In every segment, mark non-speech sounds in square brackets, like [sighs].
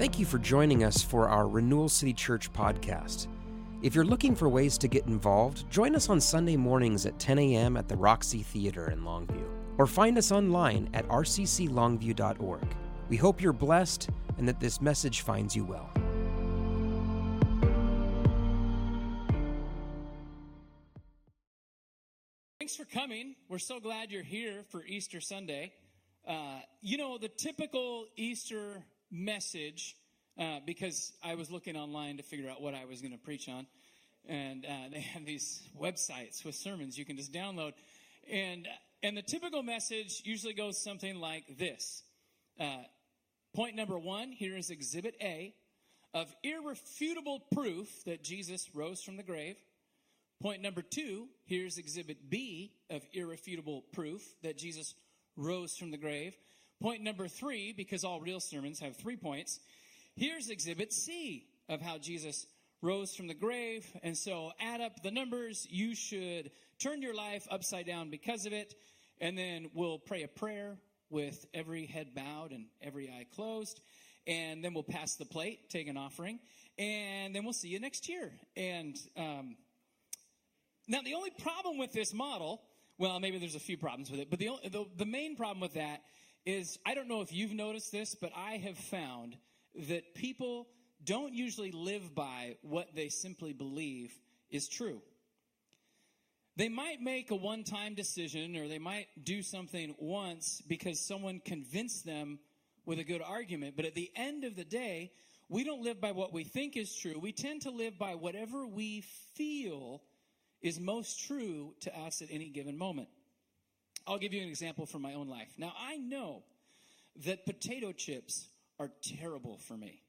Thank you for joining us for our Renewal City Church podcast. If you're looking for ways to get involved, join us on Sunday mornings at 10 a.m. at the Roxy Theater in Longview, or find us online at rcclongview.org. We hope you're blessed and that this message finds you well. Thanks for coming. We're so glad you're here for Easter Sunday. Uh, you know, the typical Easter message, uh, because I was looking online to figure out what I was going to preach on, and uh, they have these websites with sermons you can just download. And, and the typical message usually goes something like this uh, Point number one here is Exhibit A of irrefutable proof that Jesus rose from the grave. Point number two, here's exhibit B of irrefutable proof that Jesus rose from the grave. Point number three, because all real sermons have three points, here's exhibit C of how Jesus rose from the grave. And so add up the numbers. You should turn your life upside down because of it. And then we'll pray a prayer with every head bowed and every eye closed. And then we'll pass the plate, take an offering, and then we'll see you next year. And um, now, the only problem with this model, well, maybe there's a few problems with it, but the, the, the main problem with that is I don't know if you've noticed this, but I have found that people don't usually live by what they simply believe is true. They might make a one time decision or they might do something once because someone convinced them with a good argument, but at the end of the day, we don't live by what we think is true. We tend to live by whatever we feel is most true to us at any given moment. I'll give you an example from my own life. Now, I know that potato chips are terrible for me.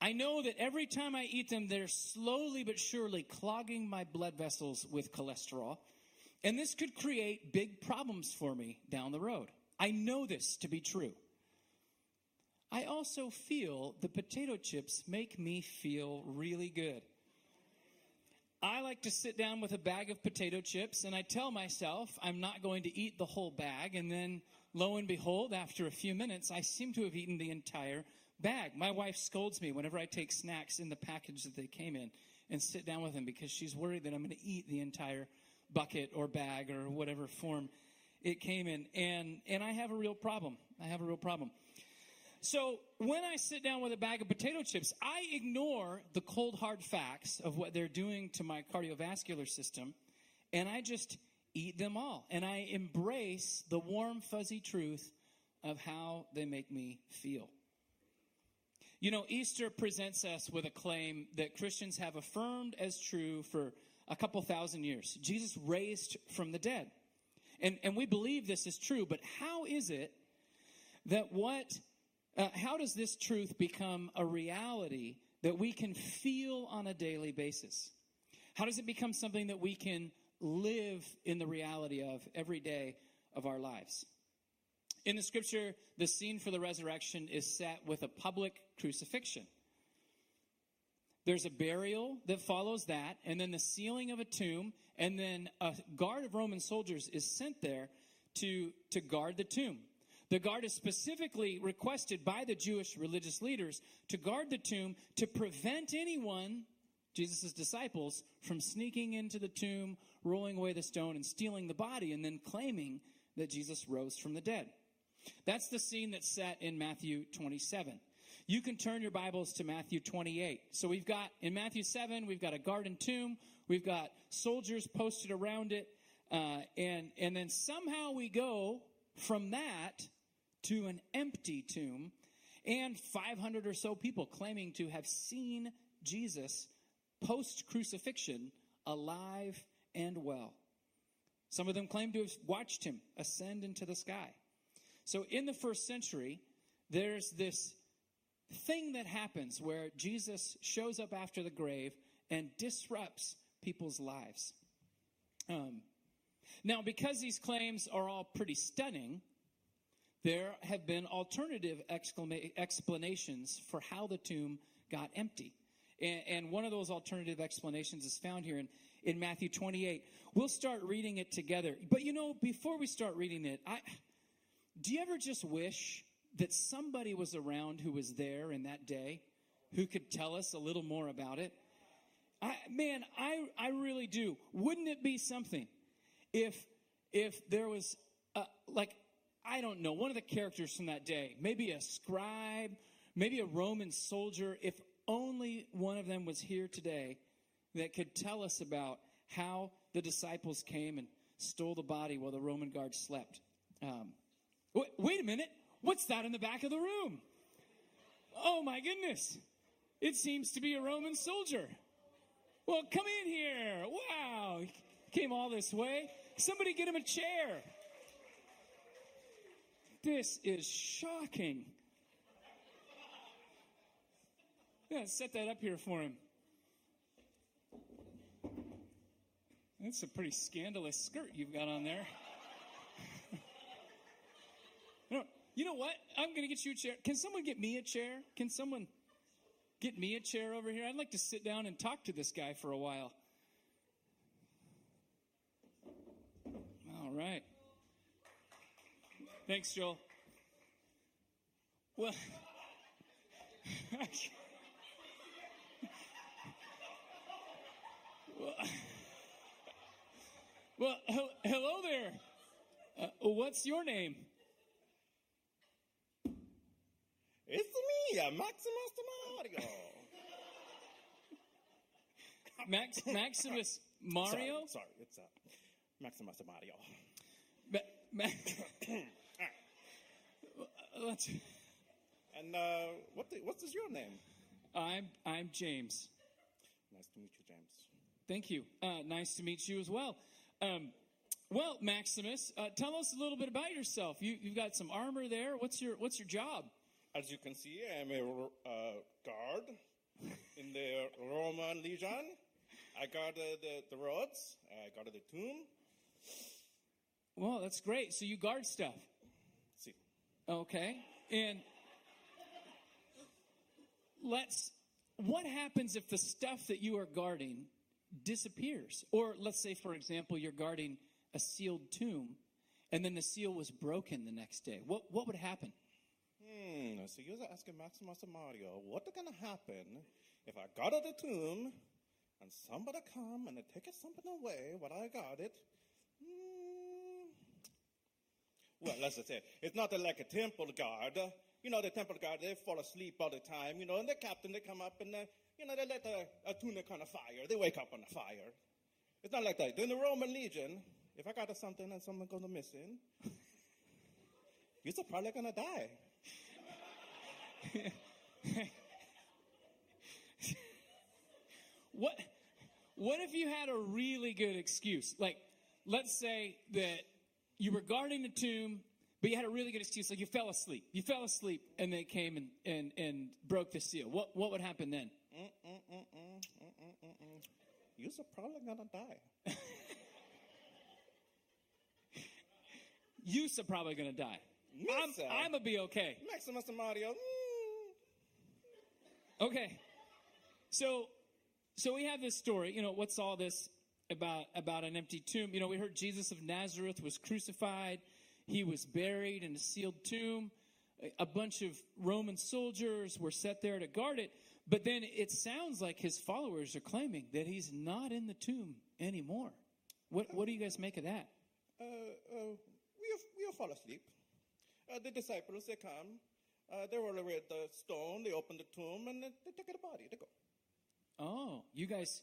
I know that every time I eat them, they're slowly but surely clogging my blood vessels with cholesterol. And this could create big problems for me down the road. I know this to be true. I also feel the potato chips make me feel really good. I like to sit down with a bag of potato chips and I tell myself I'm not going to eat the whole bag. And then lo and behold, after a few minutes, I seem to have eaten the entire bag. My wife scolds me whenever I take snacks in the package that they came in and sit down with them because she's worried that I'm going to eat the entire bucket or bag or whatever form it came in. And, and I have a real problem. I have a real problem. So when I sit down with a bag of potato chips, I ignore the cold hard facts of what they're doing to my cardiovascular system and I just eat them all. And I embrace the warm, fuzzy truth of how they make me feel. You know, Easter presents us with a claim that Christians have affirmed as true for a couple thousand years. Jesus raised from the dead. And, and we believe this is true, but how is it that what, uh, how does this truth become a reality that we can feel on a daily basis? How does it become something that we can live in the reality of every day of our lives? In the scripture, the scene for the resurrection is set with a public crucifixion. There's a burial that follows that, and then the sealing of a tomb, and then a guard of Roman soldiers is sent there to, to guard the tomb. The guard is specifically requested by the Jewish religious leaders to guard the tomb to prevent anyone, Jesus' disciples, from sneaking into the tomb, rolling away the stone, and stealing the body, and then claiming that Jesus rose from the dead. That's the scene that's set in Matthew 27. You can turn your Bibles to Matthew 28. So we've got, in Matthew 7, we've got a garden tomb, we've got soldiers posted around it, uh, and, and then somehow we go from that to an empty tomb and 500 or so people claiming to have seen Jesus post crucifixion alive and well. Some of them claim to have watched him ascend into the sky. So in the first century, there's this thing that happens where Jesus shows up after the grave and disrupts people's lives. Um, now, because these claims are all pretty stunning, there have been alternative explanations for how the tomb got empty. And, and, one of those alternative explanations is found here in, in Matthew 28. We'll start reading it together. But you know, before we start reading it, I, do you ever just wish that somebody was around who was there in that day who could tell us a little more about it? I, man, I, I really do. Wouldn't it be something if, if there was, a, like, I don't know, one of the characters from that day, maybe a scribe, maybe a Roman soldier, if only one of them was here today that could tell us about how the disciples came and stole the body while the Roman guard slept. Um, wait, wait a minute. What's that in the back of the room? Oh my goodness. It seems to be a Roman soldier. Well, come in here. Wow. He came all this way. Somebody get him a chair. This is shocking. Yeah, set that up here for him. That's a pretty scandalous skirt you've got on there. [laughs] no, you know what? I'm going to get you a chair. Can someone get me a chair? Can someone get me a chair over here? I'd like to sit down and talk to this guy for a while. All right. Thanks, Joel. Well, [laughs] well, hello there. Uh, what's your name? It's me, uh, Maximus Mario. [laughs] Max, Maximus Mario? Sorry, sorry it's uh, Maximus Mario. Ma- Ma- [coughs] [coughs] Let's, And uh, what the, what is your name? I'm I'm James. Nice to meet you, James. Thank you. Uh, nice to meet you as well. Um, well, Maximus, uh, tell us a little bit about yourself. You, you've got some armor there. What's your What's your job? As you can see, I'm a uh, guard in the Roman legion. I guarded the, the roads. I guard the tomb. Well, that's great. So you guard stuff. Okay. And let's, what happens if the stuff that you are guarding disappears? Or let's say, for example, you're guarding a sealed tomb and then the seal was broken the next day. What, what would happen? hmm, so you're asking Maximus and Mario, what's gonna happen if I guarded the tomb and somebody come and they take something away what I guarded? Hmm. Well, let's just say it's not like a temple guard. You know, the temple guard they fall asleep all the time. You know, and the captain they come up and uh, you know they let a, a tunic on a fire. They wake up on a fire. It's not like that. In the Roman legion, if I got something and something goes missing, [laughs] you're probably gonna die. [laughs] What, what if you had a really good excuse? Like, let's say that you were guarding the tomb, but you had a really good excuse. Like, you fell asleep. You fell asleep, and they came and, and, and broke the seal. What, what would happen then? You're probably gonna die. [laughs] You're probably going to die. I'm, I'm going to be okay. Maximus and Mario. mm, Okay. So, so we have this story. You know, what's all this about? About an empty tomb. You know, we heard Jesus of Nazareth was crucified. He was buried in a sealed tomb. A- bunch of Roman soldiers were set there to guard it. But then it sounds like his followers are claiming that he's not in the tomb anymore. What What do you guys make of that? Uh, uh, we have, we have fall asleep. Uh, the disciples they come. Uh, they roll away at the stone. They open the tomb and they, they take the body. They go. Oh, you guys,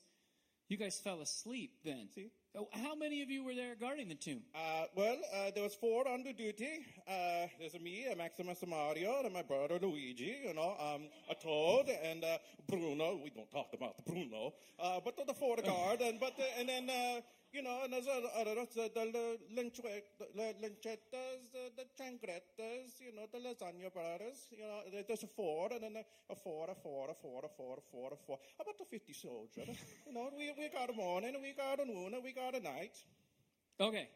you guys fell asleep then. See? Oh, how many of you were there guarding the tomb? Uh, well, uh, there was four under duty. Uh, there's me, uh, Maximus Mario, and my brother Luigi, you know, um, a Toad, and uh, Bruno. We don't talk about Bruno, uh, but the four guard, and but uh, and then uh, you know, uh, uh, the the the Linchettas, the, the Changrettas, you know, the Lasagna brothers. You know, there's a four, and then a four, a four, a four, a four, a four, a four. About the fifty soldiers. you know, we we got a morning, we got a noon, and we got a night. Okay,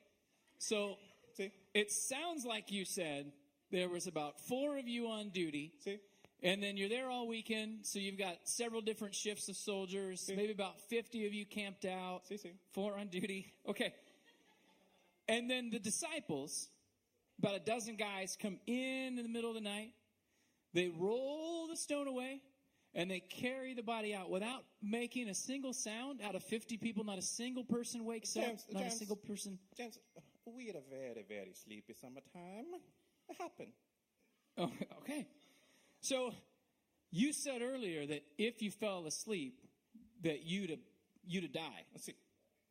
so See, it sounds like you said there was about four of you on duty, see. And then you're there all weekend. So you've got several different shifts of soldiers. Maybe about fifty of you camped out. See, see. Four on duty. Okay, and then the disciples about a dozen guys come in in the middle of the night. They roll the stone away and they carry the body out without making a single sound. Out of 50 people, not a single person wakes James, up. Not James. a single person. James, we had a very, very sleepy summertime. It happened. Oh, [laughs] okay. So you said earlier that if you fell asleep, that you'd you'd die. Let's see.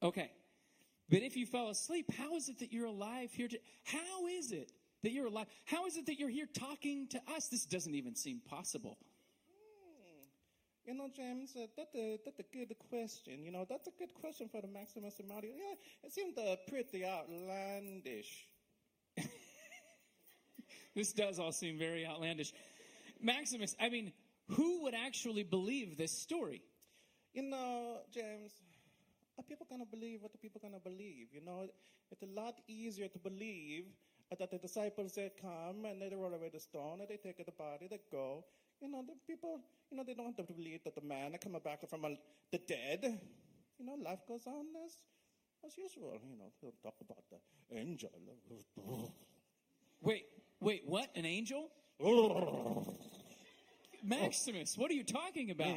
Okay. But if you fell asleep, how is it that you're alive here? To, how is it that you're alive? How is it that you're here talking to us? This doesn't even seem possible. You know, James, uh, that's, a, that's a good question. You know, that's a good question for the Maximus and Mario. Yeah, it seemed uh, pretty outlandish. [laughs] This does all seem very outlandish. Maximus, I mean, who would actually believe this story? You know, James, are people gonna believe what the people gonna believe? You know, it's a lot easier to believe that the disciples they come and they roll away the stone and they take the body, they go. You know, the people, you know, they don't have to believe that the man is coming back from a, the dead. You know, life goes on as as usual. You know, they'll talk about the angel. Wait, wait, what? An angel? [laughs] Maximus, what are you talking about? [laughs]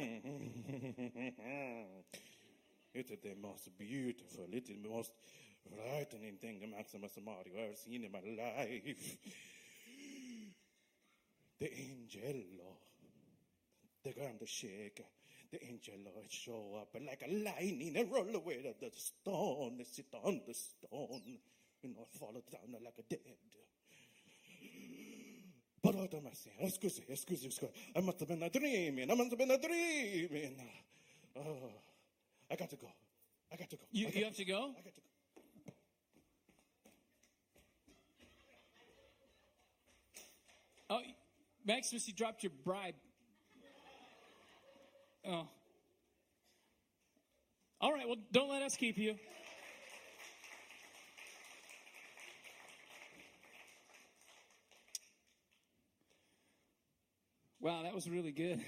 It's the most beautiful, it's the most frightening thing Maximus Mario ever seen in my life. [sighs] The angelo. The ground shake. The angelo would show up like a lightning and roll away the, the stone. They sit on the stone. You know, fall down like a dead. But what am I saying? Excuse, me, excuse, me, excuse. Me. I must have been a dreaming. I must have been a dreaming. Oh, I got to go. I got to go. You, you have to go? I got to go. Oh, Maximus, you dropped your bribe. Oh. All right, well, don't let us keep you. Wow, that was really good.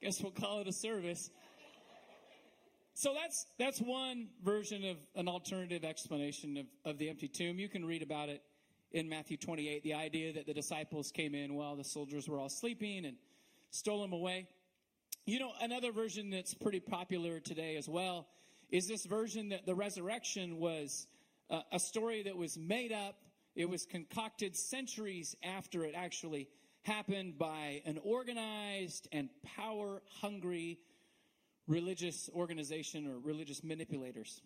Guess we'll call it a service. So that's that's one version of an alternative explanation of, of the empty tomb. You can read about it in Matthew 28. The idea that the disciples came in while the soldiers were all sleeping and stole them away. You know, another version that's pretty popular today as well is this version that the resurrection was uh, a story that was made up. It was concocted centuries after it actually happened by an organized and power hungry religious organization or religious manipulators.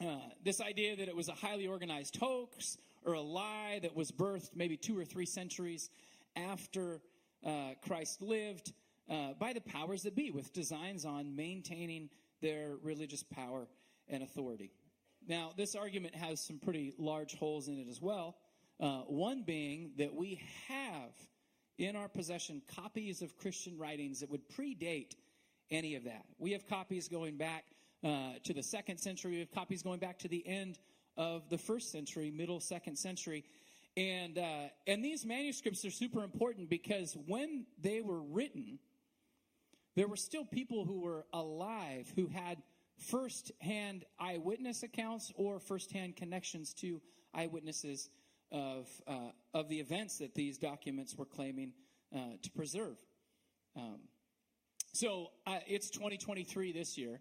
Uh, this idea that it was a highly organized hoax or a lie that was birthed maybe two or three centuries after uh, Christ lived uh, by the powers that be, with designs on maintaining their religious power and authority. Now, this argument has some pretty large holes in it as well. Uh, one being that we have in our possession copies of Christian writings that would predate any of that. We have copies going back uh, to the second century. We have copies going back to the end of the first century, middle second century, and uh, and these manuscripts are super important because when they were written, there were still people who were alive who had first-hand eyewitness accounts or first-hand connections to eyewitnesses of uh, of the events that these documents were claiming uh, to preserve. Um, so uh, it's 2023 this year.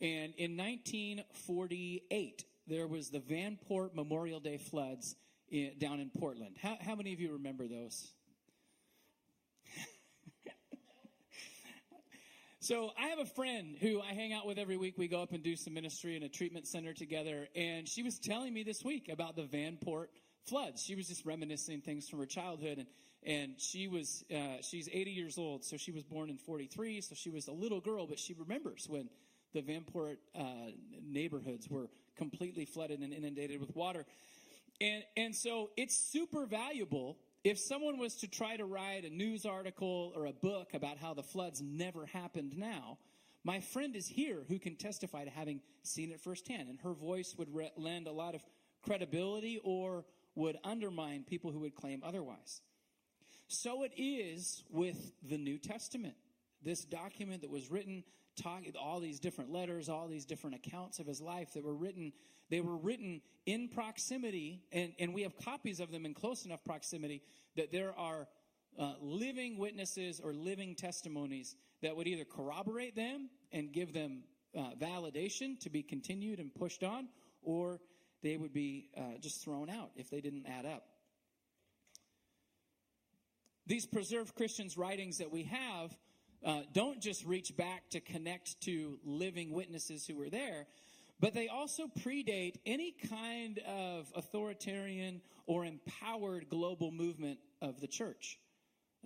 And in 1948, there was the Vanport Memorial Day floods in, down in Portland. How, how many of you remember those? So I have a friend who I hang out with every week. We go up and do some ministry in a treatment center together. And she was telling me this week about the Vanport floods. She was just reminiscing things from her childhood. And and she was uh, she's 80 years old so she was born in 43 so she was a little girl but she remembers when the vanport uh, neighborhoods were completely flooded and inundated with water and and so it's super valuable if someone was to try to write a news article or a book about how the floods never happened now my friend is here who can testify to having seen it firsthand and her voice would re- lend a lot of credibility or would undermine people who would claim otherwise so it is with the New Testament. This document that was written, talk, all these different letters, all these different accounts of his life that were written, They were written in proximity, and, and we have copies of them in close enough proximity that there are uh, living witnesses or living testimonies that would either corroborate them and give them uh, validation to be continued and pushed on, or they would be uh, just thrown out if they didn't add up. These preserved Christians' writings that we have uh, don't just reach back to connect to living witnesses who were there, but they also predate any kind of authoritarian or empowered global movement of the church.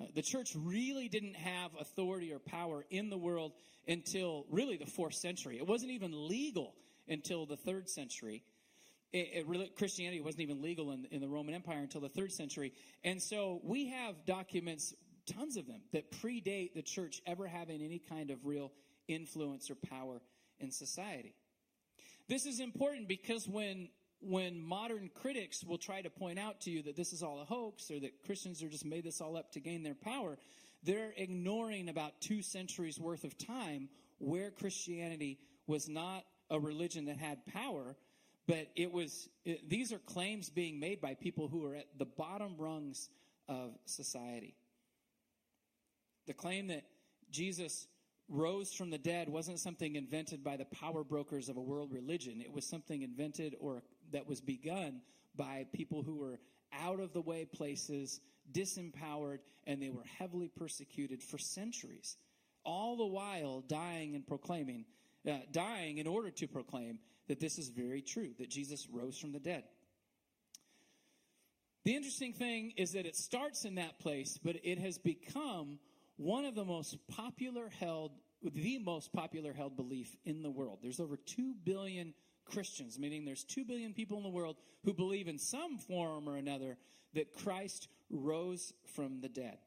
Uh, the church really didn't have authority or power in the world until really the fourth century. It wasn't even legal until the third century. It, it really, Christianity wasn't even legal in, in the Roman Empire until the third century. And so we have documents, tons of them, that predate the church ever having any kind of real influence or power in society. This is important because when when modern critics will try to point out to you that this is all a hoax or that Christians are just made this all up to gain their power, they're ignoring about two centuries worth of time where Christianity was not a religion that had power, but it was, it, these are claims being made by people who are at the bottom rungs of society. The claim that Jesus rose from the dead wasn't something invented by the power brokers of a world religion. It was something invented or that was begun by people who were out of the way places, disempowered, and they were heavily persecuted for centuries. All the while dying and proclaiming, uh, dying in order to proclaim that this is very true, that Jesus rose from the dead. The interesting thing is that it starts in that place, but it has become one of the most popular held, the most popular held belief in the world. There's over 2 billion Christians, meaning there's 2 billion people in the world who believe in some form or another that Christ rose from the dead.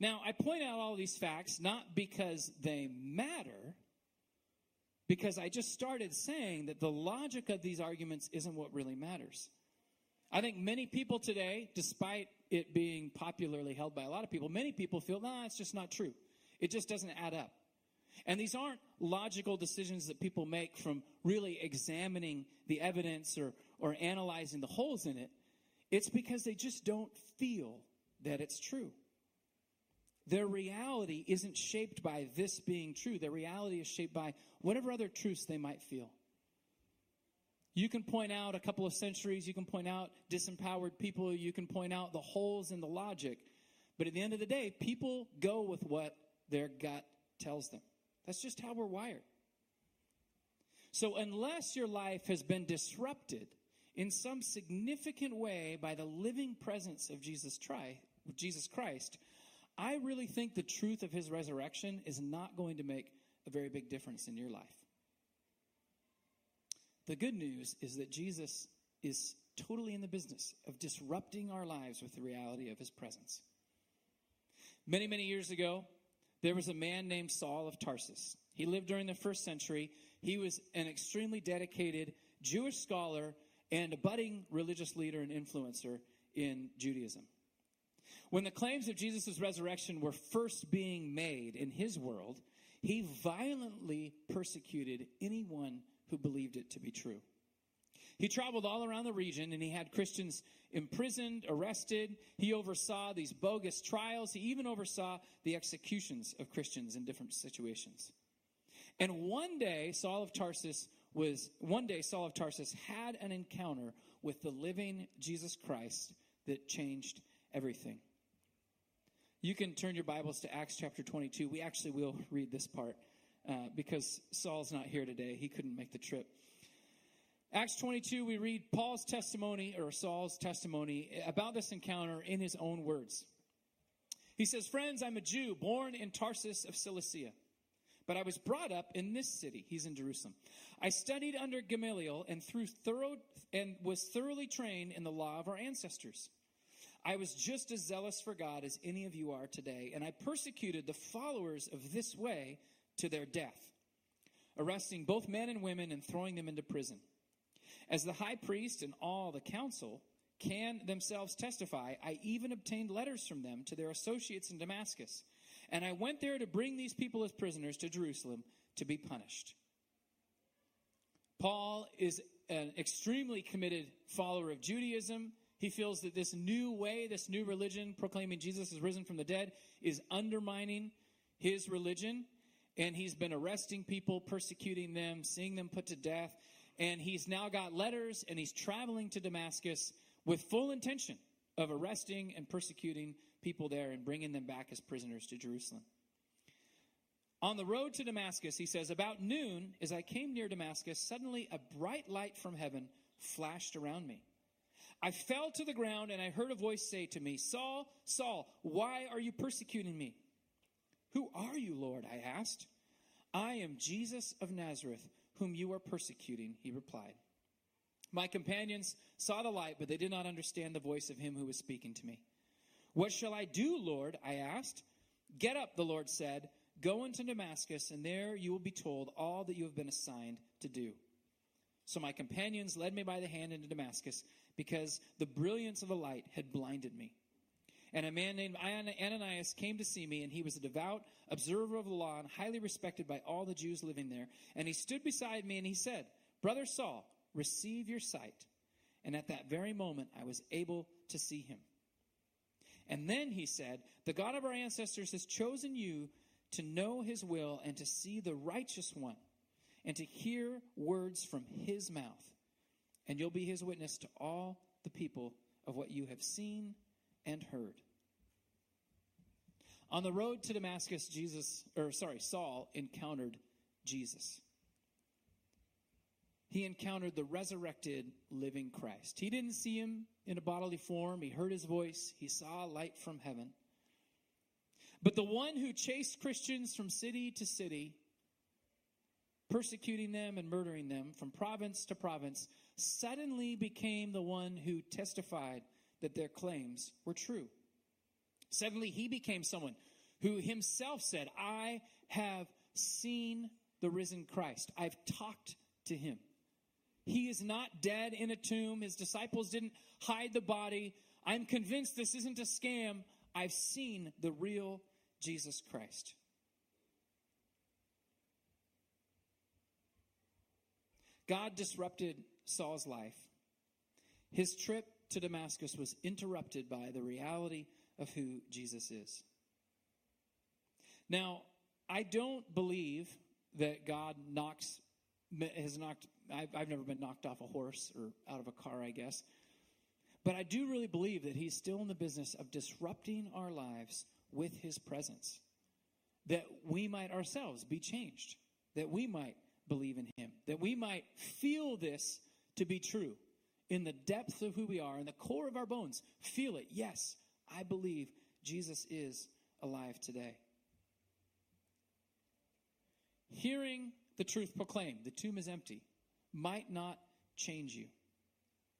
Now, I point out all these facts not because they matter, because I just started saying that the logic of these arguments isn't what really matters. I think many people today, despite it being popularly held by a lot of people, many people feel, nah, it's just not true. It just doesn't add up. And these aren't logical decisions that people make from really examining the evidence or, or analyzing the holes in it. It's because they just don't feel that it's true. Their reality isn't shaped by this being true. Their reality is shaped by whatever other truths they might feel. You can point out a couple of centuries, you can point out disempowered people, you can point out the holes in the logic. But at the end of the day, people go with what their gut tells them. That's just how we're wired. So, unless your life has been disrupted in some significant way by the living presence of Jesus, Christ, Jesus Christ, I really think the truth of his resurrection is not going to make a very big difference in your life. The good news is that Jesus is totally in the business of disrupting our lives with the reality of his presence. Many, many years ago, there was a man named Saul of Tarsus. He lived during the first century. He was an extremely dedicated Jewish scholar and a budding religious leader and influencer in Judaism. When the claims of Jesus' resurrection were first being made in his world, he violently persecuted anyone who believed it to be true. He traveled all around the region and he had Christians imprisoned, arrested. He oversaw these bogus trials. He even oversaw the executions of Christians in different situations. And one day, Saul of Tarsus was, one day, Saul of Tarsus had an encounter with the living Jesus Christ that changed everything. You can turn your Bibles to Acts chapter 22. We actually will read this part uh, because Saul's not here today. He couldn't make the trip. Acts 22, we read Paul's testimony, or Saul's testimony, about this encounter in his own words. He says, Friends, I'm a Jew born in Tarsus of Cilicia, but I was brought up in this city. He's in Jerusalem. I studied under Gamaliel and through thorough and was thoroughly trained in the law of our ancestors. I was just as zealous for God as any of you are today, and I persecuted the followers of this way to their death, arresting both men and women and throwing them into prison. As the high priest and all the council can themselves testify, I even obtained letters from them to their associates in Damascus. And I went there to bring these people as prisoners to Jerusalem to be punished. Paul is an extremely committed follower of Judaism. He feels that this new way, this new religion proclaiming Jesus is risen from the dead, is undermining his religion. And he's been arresting people, persecuting them, seeing them put to death. And he's now got letters and he's traveling to Damascus with full intention of arresting and persecuting people there and bringing them back as prisoners to Jerusalem. On the road to Damascus, he says, About noon, as I came near Damascus, suddenly a bright light from heaven flashed around me. I fell to the ground and I heard a voice say to me, Saul, Saul, why are you persecuting me? Who are you, Lord? I asked. I am Jesus of Nazareth, whom you are persecuting, he replied. My companions saw the light, but they did not understand the voice of him who was speaking to me. What shall I do, Lord? I asked. Get up, the Lord said. Go into Damascus, and there you will be told all that you have been assigned to do. So my companions led me by the hand into Damascus, because the brilliance of the light had blinded me. And a man named Ananias came to see me, and he was a devout observer of the law and highly respected by all the Jews living there. And he stood beside me and he said, Brother Saul, receive your sight. And at that very moment, I was able to see him. And then he said, The God of our ancestors has chosen you to know his will and to see the righteous one and to hear words from his mouth. And you'll be his witness to all the people of what you have seen and heard. On the road to Damascus, Jesus, or sorry, Saul encountered Jesus. He encountered the resurrected living Christ. He didn't see him in a bodily form. He heard his voice. He saw light from heaven. But the one who chased Christians from city to city, persecuting them and murdering them from province to province, suddenly became the one who testified that their claims were true. Suddenly, he became someone who himself said, I have seen the risen Christ. I've talked to him. He is not dead in a tomb. His disciples didn't hide the body. I'm convinced this isn't a scam. I've seen the real Jesus Christ. God disrupted Saul's life. His trip to Damascus was interrupted by the reality of who Jesus is. Now, I don't believe that God knocks, has knocked, I've, I've never been knocked off a horse or out of a car, I guess. But I do really believe that He's still in the business of disrupting our lives with His presence. That we might ourselves be changed, that we might believe in Him, that we might feel this to be true in the depth of who we are, in the core of our bones, feel it. Yes, I believe Jesus is alive today. Hearing the truth proclaimed, the tomb is empty, might not change you.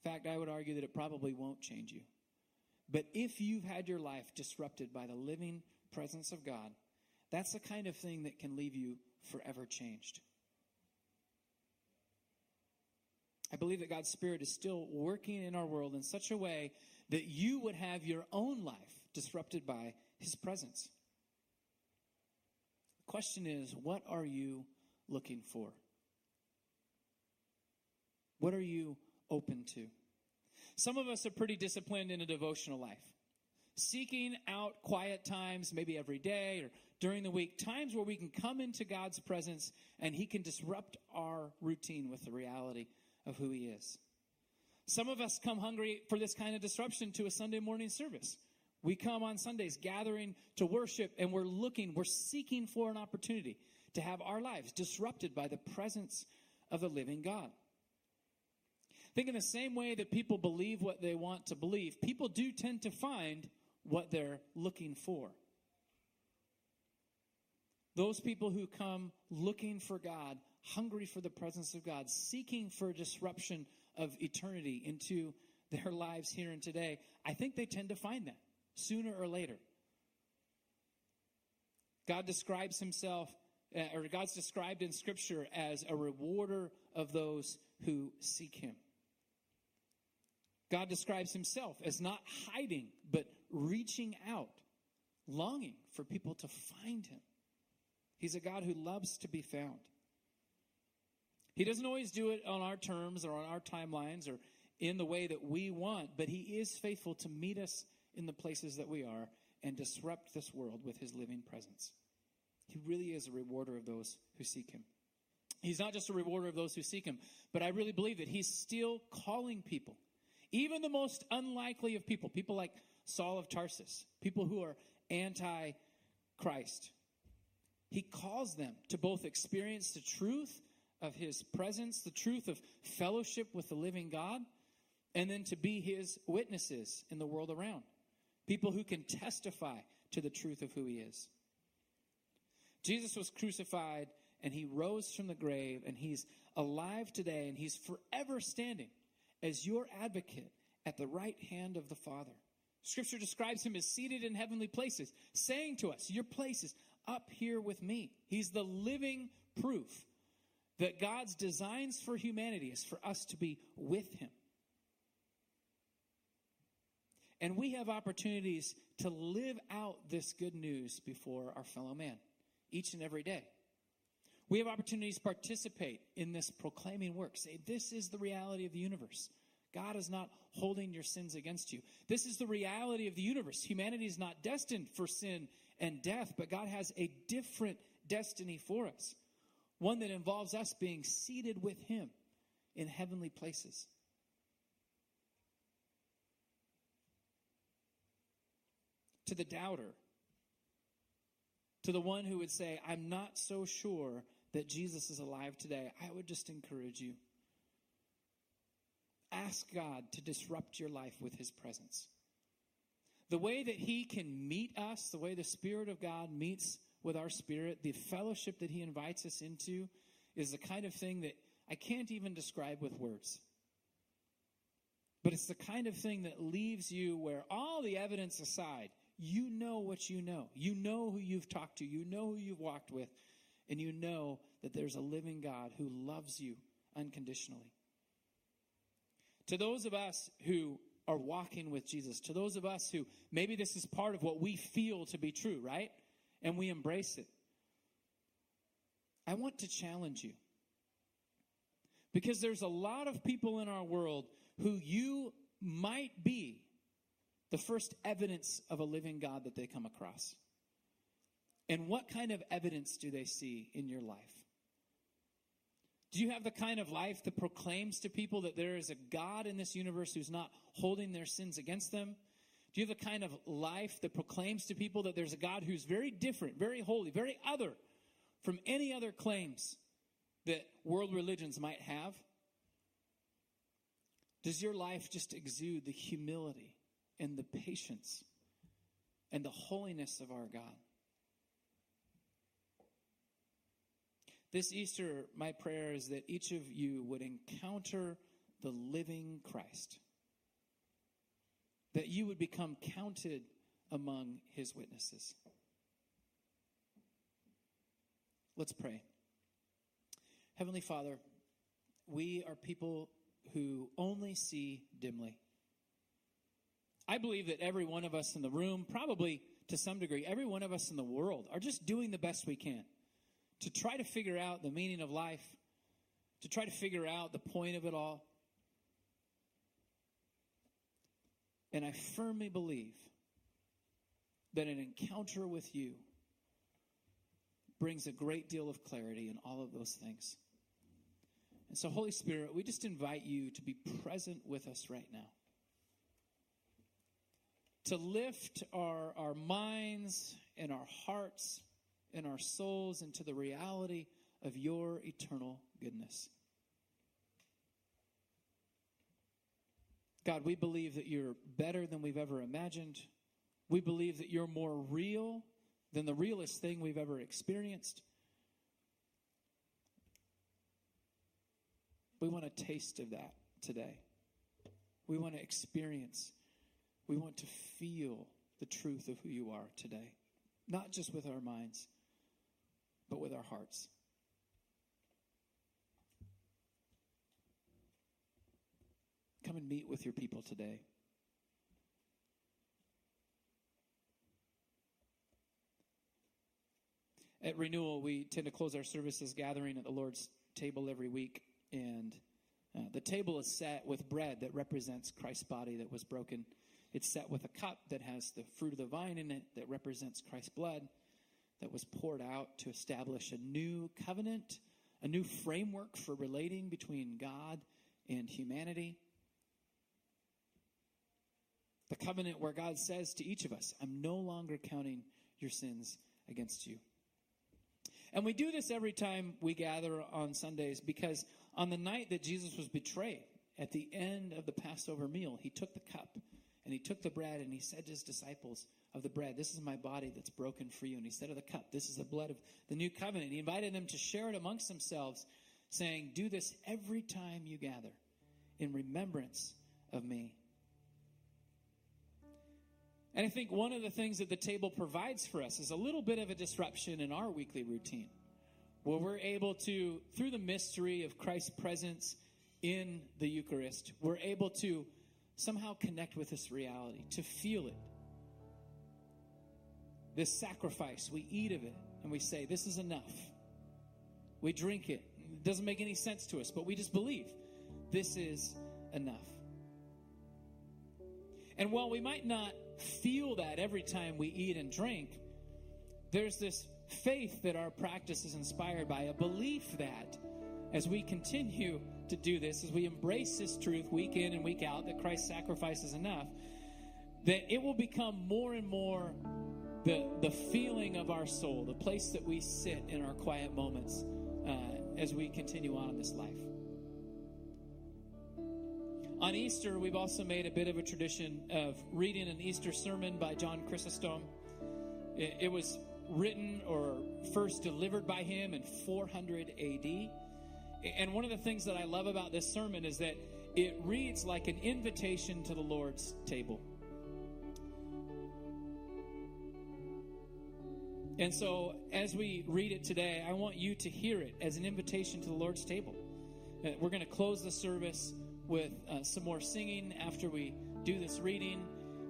In fact, I would argue that it probably won't change you. But if you've had your life disrupted by the living presence of God, that's the kind of thing that can leave you forever changed. I believe that God's Spirit is still working in our world in such a way that you would have your own life disrupted by His presence. The question is, what are you looking for? What are you open to? Some of us are pretty disciplined in a devotional life, seeking out quiet times, maybe every day or during the week, times where we can come into God's presence and He can disrupt our routine with the reality of who He is. Some of us come hungry for this kind of disruption to a Sunday morning service. We come on Sundays gathering to worship and we're looking, we're seeking for an opportunity to have our lives disrupted by the presence of the living God. think in the same way that people believe what they want to believe, people do tend to find what they're looking for. Those people who come looking for God hungry for the presence of God, seeking for disruption of eternity into their lives here and today, I think they tend to find that sooner or later. God describes himself, uh, or God's described in Scripture as a rewarder of those who seek him. God describes himself as not hiding, but reaching out, longing for people to find him. He's a God who loves to be found. He doesn't always do it on our terms or on our timelines or in the way that we want, but He is faithful to meet us in the places that we are and disrupt this world with His living presence. He really is a rewarder of those who seek Him. He's not just a rewarder of those who seek Him, but I really believe that He's still calling people, even the most unlikely of people, people like Saul of Tarsus, people who are anti Christ. He calls them to both experience the truth of his presence, the truth of fellowship with the living God, and then to be his witnesses in the world around. People who can testify to the truth of who he is. Jesus was crucified and he rose from the grave and he's alive today and he's forever standing as your advocate at the right hand of the Father. Scripture describes him as seated in heavenly places, saying to us, Your place is up here with me. He's the living proof that God's designs for humanity is for us to be with him. And we have opportunities to live out this good news before our fellow man each and every day. We have opportunities to participate in this proclaiming work. Say, this is the reality of the universe. God is not holding your sins against you. This is the reality of the universe. Humanity is not destined for sin and death, but God has a different destiny for us. One that involves us being seated with Him in heavenly places. To the doubter, to the one who would say, I'm not so sure that Jesus is alive today, I would just encourage you ask God to disrupt your life with His presence. The way that He can meet us, the way the Spirit of God meets with our spirit, the fellowship that He invites us into, is the kind of thing that I can't even describe with words. But it's the kind of thing that leaves you where all the evidence aside, you know what you know. You know who you've talked to, you know who you've walked with, and you know that there's a living God who loves you unconditionally. To those of us who are walking with Jesus, to those of us who maybe this is part of what we feel to be true, right? And we embrace it. I want to challenge you. Because there's a lot of people in our world who you might be the first evidence of a living God that they come across. And what kind of evidence do they see in your life? Do you have the kind of life that proclaims to people that there is a God in this universe who's not holding their sins against them? Do you have the kind of life that proclaims to people that there's a God who's very different, very holy, very other from any other claims that world religions might have? Does your life just exude the humility and the patience and the holiness of our God? This Easter, my prayer is that each of you would encounter the living Christ, that you would become counted among his witnesses. Let's pray. Heavenly Father, we are people who only see dimly. I believe that every one of us in the room, probably to some degree, every one of us in the world, are just doing the best we can to try to figure out the meaning of life, to try to figure out the point of it all. And I firmly believe that an encounter with you brings a great deal of clarity in all of those things. And so, Holy Spirit, we just invite you to be present with us right now. To lift our, our minds and our hearts and our souls into the reality of your eternal goodness. God, we believe that you're better than we've ever imagined. We believe that you're more real than the realest thing we've ever experienced. We want a taste of that today. We want to experience, we want to feel the truth of who you are today, not just with our minds, but with our hearts. Come and meet with your people today. At Renewal, we tend to close our services gathering at the Lord's table every week, and uh, the table is set with bread that represents Christ's body that was broken. It's set with a cup that has the fruit of the vine in it that represents Christ's blood that was poured out to establish a new covenant, a new framework for relating between God and humanity. The covenant where God says to each of us, I'm no longer counting your sins against you. And we do this every time we gather on Sundays because on the night that Jesus was betrayed, at the end of the Passover meal, he took the cup and he took the bread and he said to his disciples of the bread, This is my body that's broken for you. And he said of the cup, This is the blood of the new covenant. He invited them to share it amongst themselves, saying, Do this every time you gather in remembrance of me. And I think one of the things that the table provides for us is a little bit of a disruption in our weekly routine, where we're able to, through the mystery of Christ's presence in the Eucharist, we're able to somehow connect with this reality, to feel it. This sacrifice, we eat of it and we say, This is enough. We drink it. It doesn't make any sense to us, but we just believe this is enough. And while we might not feel that every time we eat and drink, there's this faith that our practice is inspired by, a belief that as we continue to do this, as we embrace this truth week in and week out, that Christ's sacrifice is enough, that it will become more and more the, the feeling of our soul, the place that we sit in our quiet moments uh, as we continue on in this life. On Easter, we've also made a bit of a tradition of reading an Easter sermon by John Chrysostom. It, was written or first delivered by him in 400 AD. And one of the things that I love about this sermon is that it reads like an invitation to the Lord's table. And so, as we read it today, I want you to hear it as an invitation to the Lord's table. Uh, we're going to close the service with uh, some more singing after we do this reading,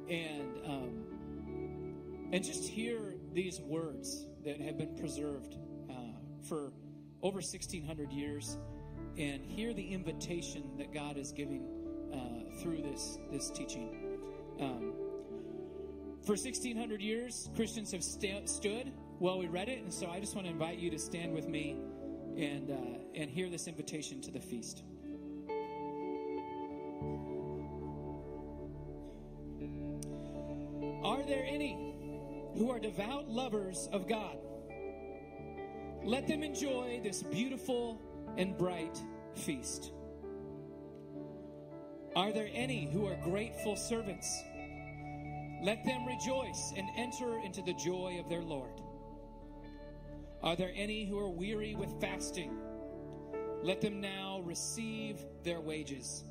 and um, and just hear these words that have been preserved uh, for over 1600 years, and hear the invitation that God is giving uh, through this this teaching. Um, for 1600 years, Christians have sta- stood while we read it, and so I just want to invite you to stand with me and uh, and hear this invitation to the feast. Are there any who are devout lovers of God? Let them enjoy this beautiful and bright feast. Are there any who are grateful servants? Let them rejoice and enter into the joy of their Lord. Are there any who are weary with fasting? Let them now receive their wages.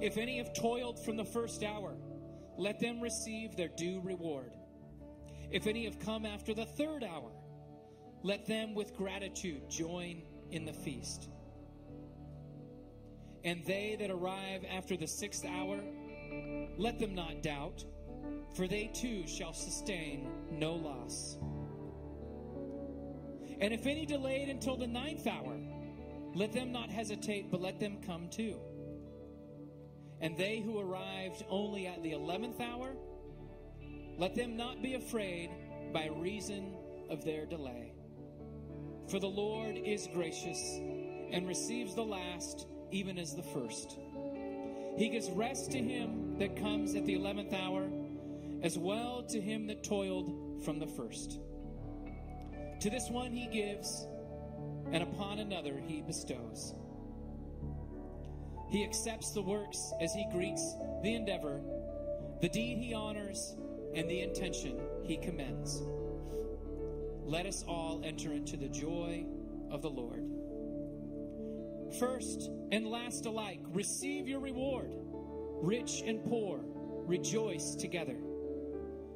If any have toiled from the first hour, let them receive their due reward. If any have come after the third hour, let them with gratitude join in the feast. And they that arrive after the sixth hour, let them not doubt, for they too shall sustain no loss. And if any delayed until the ninth hour, let them not hesitate, but let them come too. And they who arrived only at the eleventh hour, let them not be afraid by reason of their delay. For the Lord is gracious and receives the last even as the first. He gives rest to him that comes at the eleventh hour, as well to him that toiled from the first. To this one he gives, and upon another he bestows. He accepts the works as he greets the endeavor, the deed he honors, and the intention he commends. Let us all enter into the joy of the Lord. First and last alike, receive your reward. Rich and poor, rejoice together.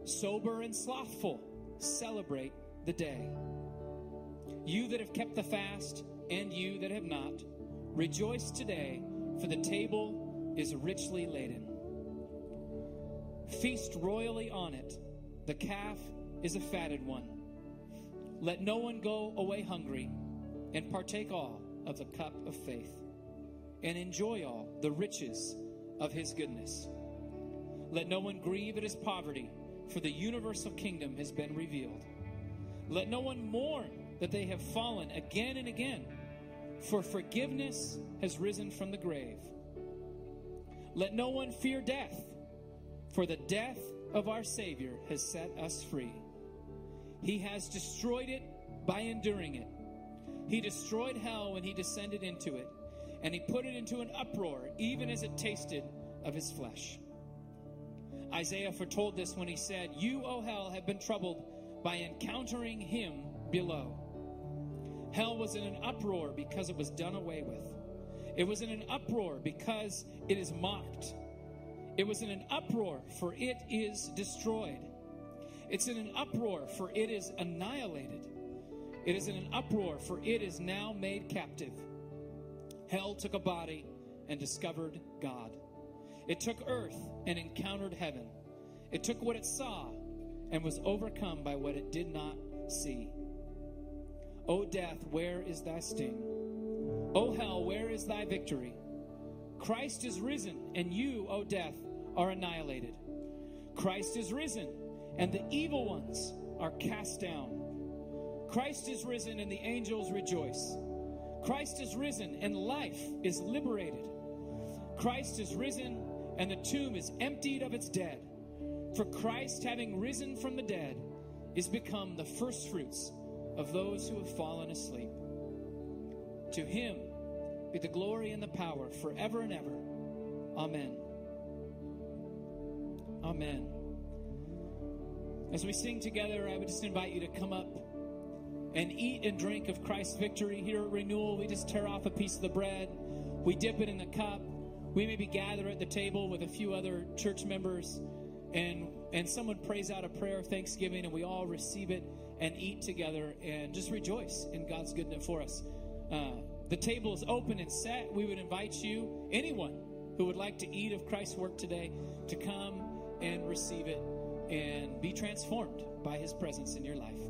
Sober and slothful, celebrate the day. You that have kept the fast, and you that have not, rejoice today, for the table is richly laden. Feast royally on it. The calf is a fatted one. Let no one go away hungry. and partake all of the cup of faith, and enjoy all the riches of his goodness. Let no one grieve at his poverty, for the universal kingdom has been revealed. Let no one mourn that they have fallen again and again, for forgiveness has risen from the grave. Let no one fear death, for the death of our Savior has set us free. He has destroyed it by enduring it. He destroyed hell when he descended into it, and he put it into an uproar, even as it tasted of his flesh. Isaiah foretold this when he said, You, O hell, have been troubled by encountering him below. Hell was in an uproar because it was done away with. It was in an uproar because it is mocked. It was in an uproar for it is destroyed. It's in an uproar for it is annihilated. It is in an uproar for it is now made captive. Hell took a body and discovered God. It took earth and encountered heaven. It took what it saw and was overcome by what it did not see. O death, where is thy sting? O hell, where is thy victory? Christ is risen, and you, O death, are annihilated. Christ is risen, and the evil ones are cast down. Christ is risen, and the angels rejoice. Christ is risen, and life is liberated. Christ is risen, and the tomb is emptied of its dead. For Christ, having risen from the dead, is become the firstfruits of those who have fallen asleep. To him be the glory and the power forever and ever. Amen. Amen. As we sing together, I would just invite you to come up and eat and drink of Christ's victory. Here at Renewal, we just tear off a piece of the bread, we dip it in the cup. We maybe gather at the table with a few other church members, and and someone prays out a prayer of thanksgiving, and we all receive it and eat together and just rejoice in God's goodness for us. Uh, the table is open and set. We would invite you, anyone who would like to eat of Christ's work today, to come and receive it and be transformed by his presence in your life.